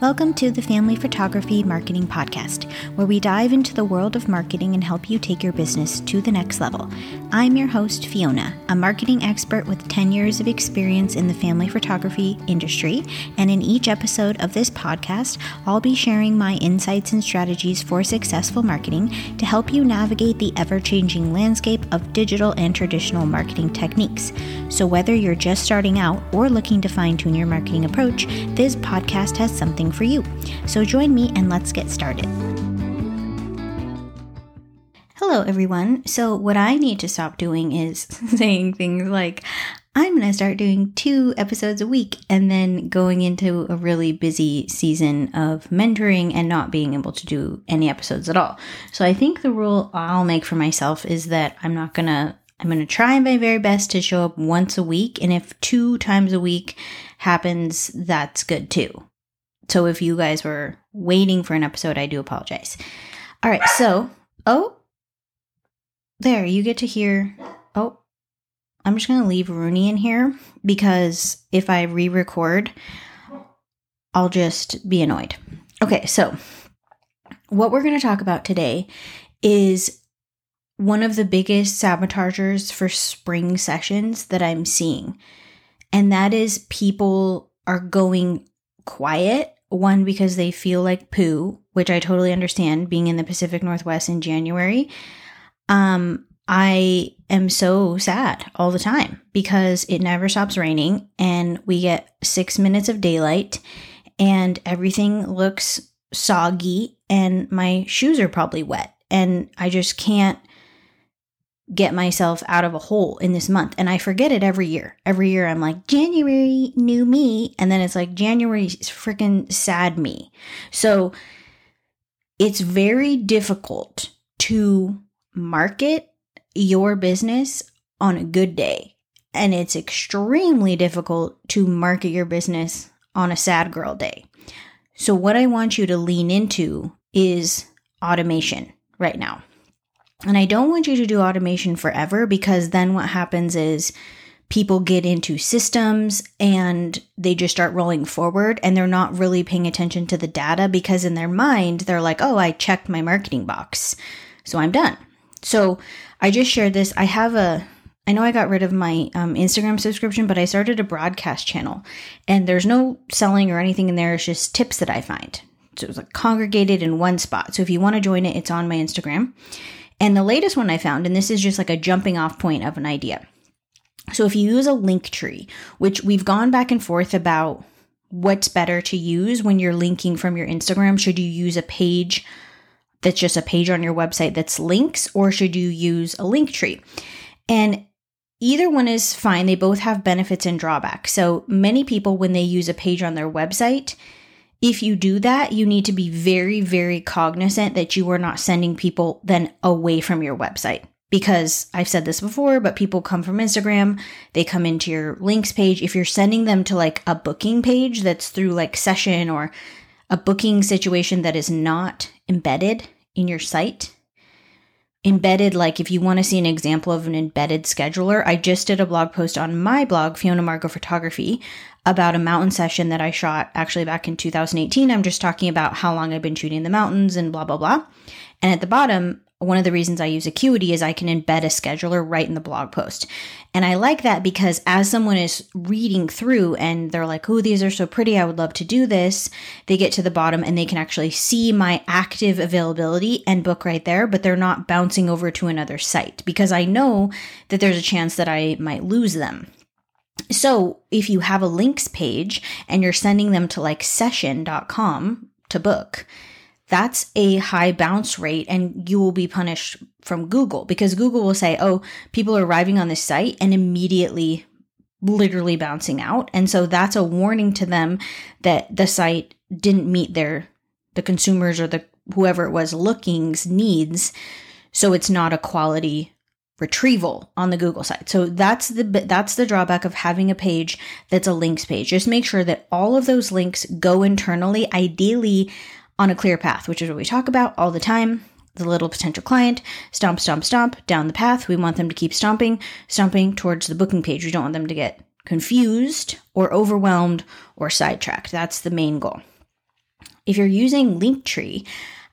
Welcome to the Family Photography Marketing Podcast, where we dive into the world of marketing and help you take your business to the next level. I'm your host, Fiona, a marketing expert with 10 years of experience in the family photography industry. And in each episode of this podcast, I'll be sharing my insights and strategies for successful marketing to help you navigate the ever changing landscape of digital and traditional marketing techniques. So, whether you're just starting out or looking to fine tune your marketing approach, this podcast has something for you. So join me and let's get started. Hello, everyone. So, what I need to stop doing is saying things like, I'm going to start doing two episodes a week and then going into a really busy season of mentoring and not being able to do any episodes at all. So, I think the rule I'll make for myself is that I'm not going to I'm going to try my very best to show up once a week. And if two times a week happens, that's good too. So if you guys were waiting for an episode, I do apologize. All right, so, oh, there, you get to hear. Oh, I'm just going to leave Rooney in here because if I re record, I'll just be annoyed. Okay, so what we're going to talk about today is one of the biggest sabotagers for spring sessions that I'm seeing. And that is people are going quiet one, because they feel like poo, which I totally understand being in the Pacific Northwest in January. Um, I am so sad all the time because it never stops raining and we get six minutes of daylight and everything looks soggy and my shoes are probably wet and I just can't get myself out of a hole in this month. And I forget it every year. Every year I'm like, January, new me. And then it's like, January, is freaking sad me. So it's very difficult to market your business on a good day. And it's extremely difficult to market your business on a sad girl day. So, what I want you to lean into is automation right now. And I don't want you to do automation forever because then what happens is people get into systems and they just start rolling forward and they're not really paying attention to the data because in their mind, they're like, oh, I checked my marketing box. So I'm done. So I just shared this. I have a, I know I got rid of my um, Instagram subscription, but I started a broadcast channel and there's no selling or anything in there. It's just tips that I find. So it was like congregated in one spot. So if you want to join it, it's on my Instagram. And the latest one I found, and this is just like a jumping off point of an idea. So if you use a Linktree, which we've gone back and forth about what's better to use when you're linking from your Instagram, should you use a page that's just a page on your website that's links, or should you use a Linktree? And either one is fine. They both have benefits and drawbacks. So many people, when they use a page on their website, if you do that, you need to be very, very cognizant that you are not sending people then away from your website. Because I've said this before, but people come from Instagram, they come into your links page. If you're sending them to like a booking page that's through like session or a booking situation that is not embedded in your site, embedded like if you want to see an example of an embedded scheduler i just did a blog post on my blog fiona margo photography about a mountain session that i shot actually back in 2018 i'm just talking about how long i've been shooting the mountains and blah blah blah. And at the bottom one of the reasons I use Acuity is I can embed a scheduler right in the blog post. And I like that because as someone is reading through and they're like, oh, these are so pretty, I would love to do this, they get to the bottom and they can actually see my active availability and book right there, but they're not bouncing over to another site because I know that there's a chance that I might lose them. So if you have a links page and you're sending them to like session.com to book, that's a high bounce rate and you will be punished from Google because Google will say, oh, people are arriving on this site and immediately literally bouncing out. And so that's a warning to them that the site didn't meet their the consumers or the whoever it was looking's needs. So it's not a quality retrieval on the Google site. So that's the that's the drawback of having a page that's a links page. Just make sure that all of those links go internally, ideally on a clear path, which is what we talk about all the time. The little potential client, stomp, stomp, stomp down the path. We want them to keep stomping, stomping towards the booking page. We don't want them to get confused or overwhelmed or sidetracked. That's the main goal. if you're using Linktree,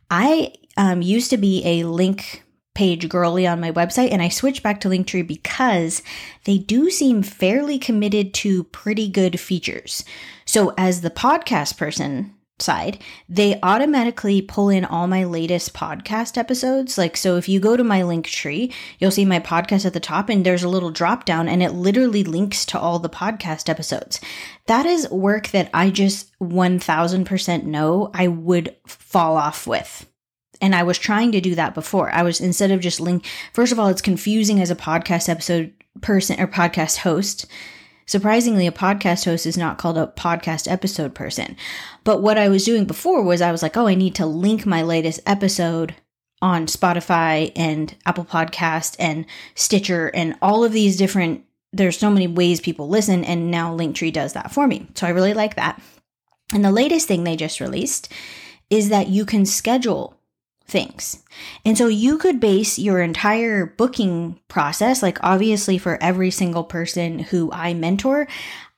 I um, used to be a link page girly on my website and I switched back to Linktree because they do seem fairly committed to pretty good features. So as the podcast person side, they automatically pull in all my latest podcast episodes. Like, so if you go to my Linktree, you'll see my podcast at the top and there's a little drop down and it literally links to all the podcast episodes. That is work that I just 1000% know I would fall off with. And I was trying to do that before. I was instead of just link, first of all, it's confusing as a podcast episode person or podcast host Surprisingly, a podcast host is not called a podcast episode person. But what I was doing before was I was like, oh, I need to link my latest episode on Spotify and Apple Podcast and Stitcher and all of these different there's so many ways people listen and now Linktree does that for me. So I really like that. And the latest thing they just released is that you can schedule things. And so you could base your entire booking process, like obviously for every single person who I mentor,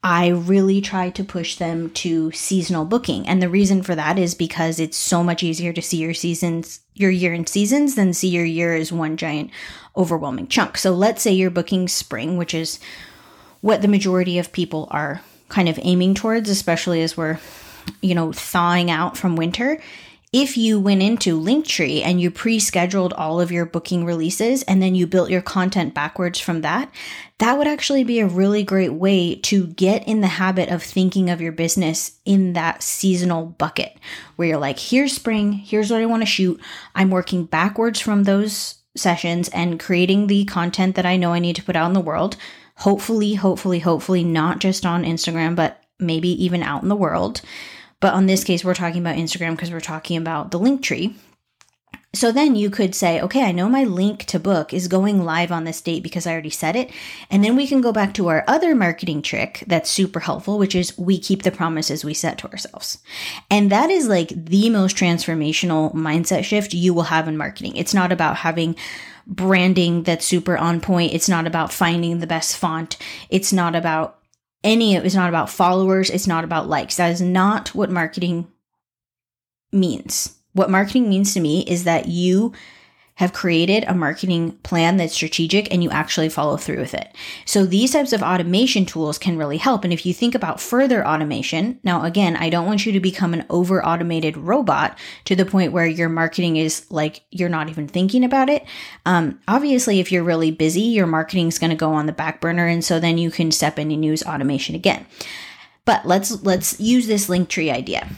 I really try to push them to seasonal booking. And the reason for that is because it's so much easier to see your seasons, your year in seasons than see your year as one giant overwhelming chunk. So let's say you're booking spring, which is what the majority of people are kind of aiming towards, especially as we're, you know, thawing out from winter if you went into Linktree and you pre scheduled all of your booking releases and then you built your content backwards from that, that would actually be a really great way to get in the habit of thinking of your business in that seasonal bucket where you're like, here's spring, here's what I want to shoot. I'm working backwards from those sessions and creating the content that I know I need to put out in the world. Hopefully, hopefully, hopefully, not just on Instagram, but maybe even out in the world. But on this case, we're talking about Instagram because we're talking about the Linktree. So then you could say, okay, I know my link to book is going live on this date because I already said it. And then we can go back to our other marketing trick that's super helpful, which is we keep the promises we set to ourselves. And that is like the most transformational mindset shift you will have in marketing. It's not about having branding that's super on point. It's not about finding the best font. It's not about any it's not about followers it's not about likes. That is not what marketing means. What marketing means to me is that you have created a marketing plan that's strategic and you actually follow through with it. So these types of automation tools can really help. And if you think about further automation, now again, I don't want you to become an over automated robot to the point where your marketing is like you're not even thinking about it. Um, obviously, if you're really busy, your marketing is going to go on the back burner. And so then you can step in and use automation again. But let's let's use this Linktree idea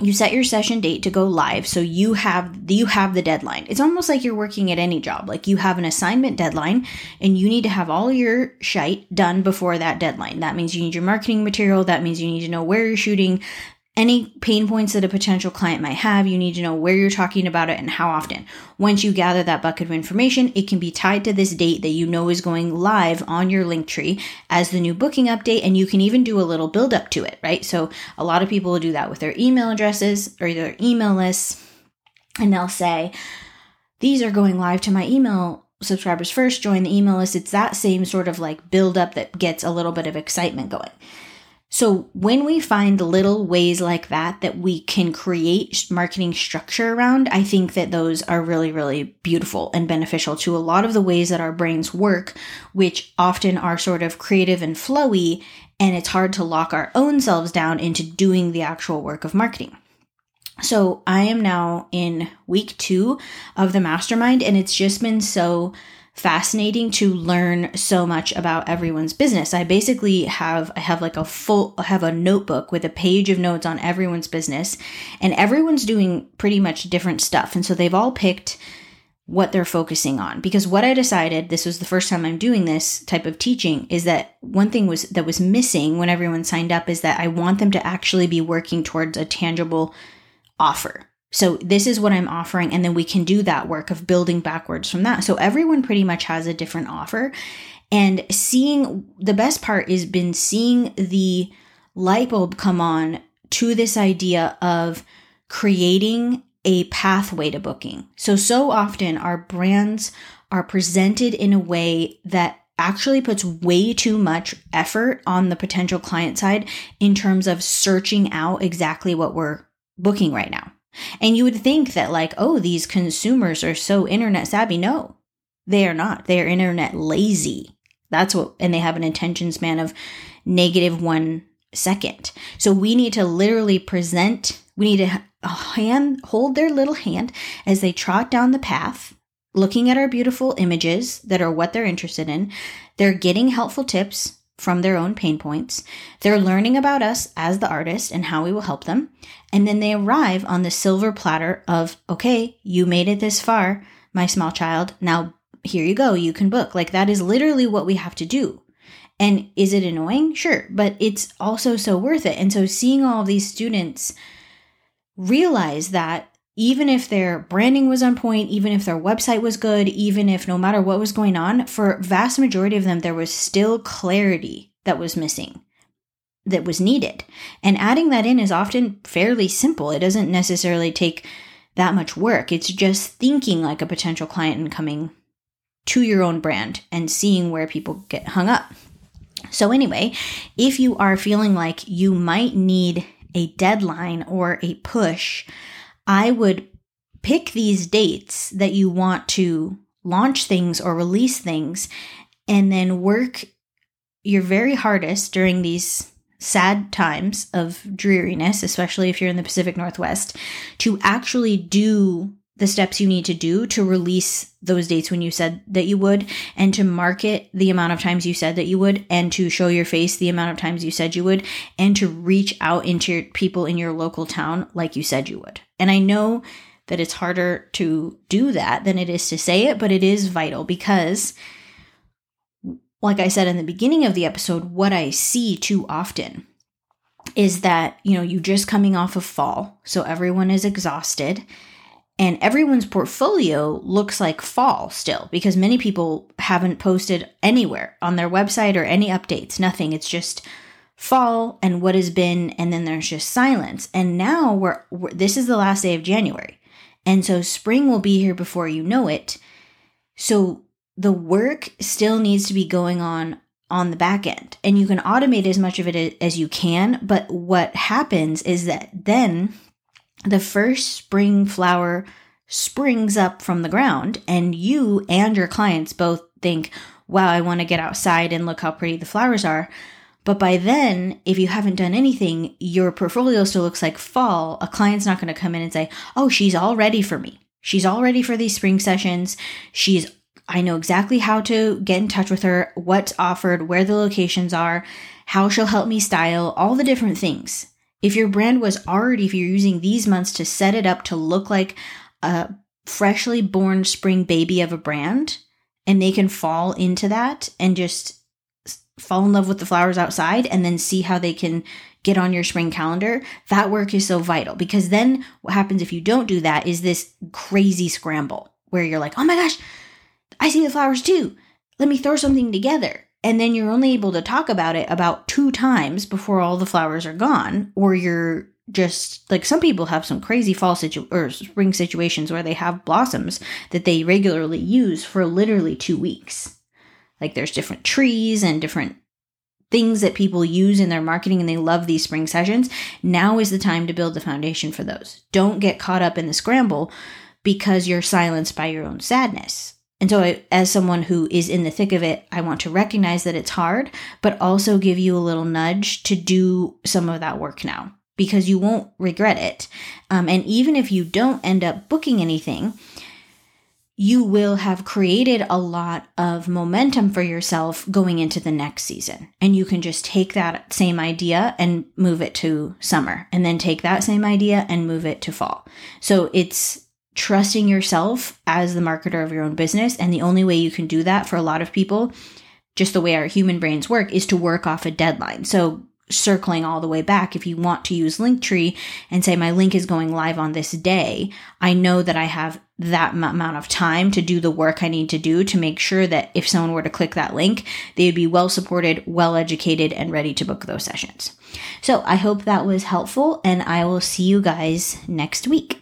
you set your session date to go live so you have you have the deadline. It's almost like you're working at any job. Like you have an assignment deadline and you need to have all your shite done before that deadline. That means you need your marketing material. That means you need to know where you're shooting any pain points that a potential client might have, you need to know where you're talking about it and how often. Once you gather that bucket of information, it can be tied to this date that you know is going live on your Linktree as the new booking update, and you can even do a little build up to it, right? So a lot of people will do that with their email addresses or their email lists, and they'll say, These are going live to my email subscribers first, join the email list. It's that same sort of like build up that gets a little bit of excitement going. So when we find little ways like that that we can create marketing structure around, I think that those are really, really beautiful and beneficial to a lot of the ways that our brains work, which often are sort of creative and flowy. And it's hard to lock our own selves down into doing the actual work of marketing. So I am now in week two of the mastermind, and it's just been so fascinating to learn so much about everyone's business. I basically have I have like a full I have a notebook with a page of notes on everyone's business and everyone's doing pretty much different stuff. And so they've all picked what they're focusing on because what I decided this was the first time I'm doing this type of teaching is that one thing was that was missing when everyone signed up is that I want them to actually be working towards a tangible offer. So this is what I'm offering. And then we can do that work of building backwards from that. So everyone pretty much has a different offer. And seeing the best part is been seeing the light bulb come on to this idea of creating a pathway to booking. So, so often our brands are presented in a way that actually puts way too much effort on the potential client side in terms of searching out exactly what we're booking right now. And you would think that, like, oh, these consumers are so internet savvy. No, they are not. They are internet lazy. That's what, and they have an attention span of negative one second. So we need to literally present, we need to hand, hold their little hand as they trot down the path, looking at our beautiful images that are what they're interested in. They're getting helpful tips from their own pain points. They're learning about us as the artist and how we will help them. And then they arrive on the silver platter of, okay, you made it this far, my small child. Now, here you go. You can book. Like that is literally what we have to do. And is it annoying? Sure. But it's also so worth it. And so seeing all of these students realize that even if their branding was on point, even if their website was good, even if no matter what was going on, for vast majority of them, there was still clarity that was missing, that was needed. And adding that in is often fairly simple. It doesn't necessarily take that much work. It's just thinking like a potential client and coming to your own brand and seeing where people get hung up. So, anyway, if you are feeling like you might need a deadline or a push, I would pick these dates that you want to launch things or release things and then work your very hardest during these sad times of dreariness, especially if you're in the Pacific Northwest, to actually do the steps you need to do to release those dates when you said that you would and to market the amount of times you said that you would and to show your face the amount of times you said you would and to reach out into people in your local town like you said you would. And I know that it's harder to do that than it is to say it, but it is vital because like I said in the beginning of the episode, what I see too often is that, you know, you just coming off of fall, so everyone is exhausted and everyone's portfolio looks like fall still because many people haven't posted anywhere on their website or any updates, nothing. It's just fall and what has been, and then there's just silence. And now we're, we're this is the last day of January. And so spring will be here before you know it. So the work still needs to be going on on the back end and you can automate as much of it as you can. But what happens is that then the first spring flower springs up from the ground, and you and your clients both think, wow, I want to get outside and look how pretty the flowers are. But by then, if you haven't done anything, your portfolio still looks like fall. A client's not going to come in and say, oh, she's all ready for me. She's all ready for these spring sessions. She's, I know exactly how to get in touch with her, what's offered, where the locations are, how she'll help me style, all the different things. If your brand was already, if you're using these months to set it up to look like a freshly born spring baby of a brand, and they can fall into that and just fall in love with the flowers outside and then see how they can get on your spring calendar, that work is so vital because then what happens if you don't do that is this crazy scramble where you're like, oh my gosh, I see the flowers too. Let me throw something together and then you're only able to talk about it about two times before all the flowers are gone or you're just like some people have some crazy fall situ or spring situations where they have blossoms that they regularly use for literally two weeks. Like there's different trees and different things that people use in their marketing and they love these spring sessions. Now is the time to build the foundation for those. Don't get caught up in the scramble because you're silenced by your own sadness and so, I, as someone who is in the thick of it, I want to recognize that it's hard, but also give you a little nudge to do some of that work now because you won't regret it. Um, and even if you don't end up booking anything, you will have created a lot of momentum for yourself going into the next season. And you can just take that same idea and move it to summer, and then take that same idea and move it to fall. So it's trusting yourself as the marketer of your own business. And the only way you can do that for a lot of people, just the way our human brains work, is to work off a deadline. So circling all the way back, if you want to use Linktree and say my link is going live on this day, I know that I have that amount of time to do the work I need to do to make sure that if someone were to click that link, they would be well supported, well educated, and ready to book those sessions. So I hope that was helpful, and I will see you guys next week.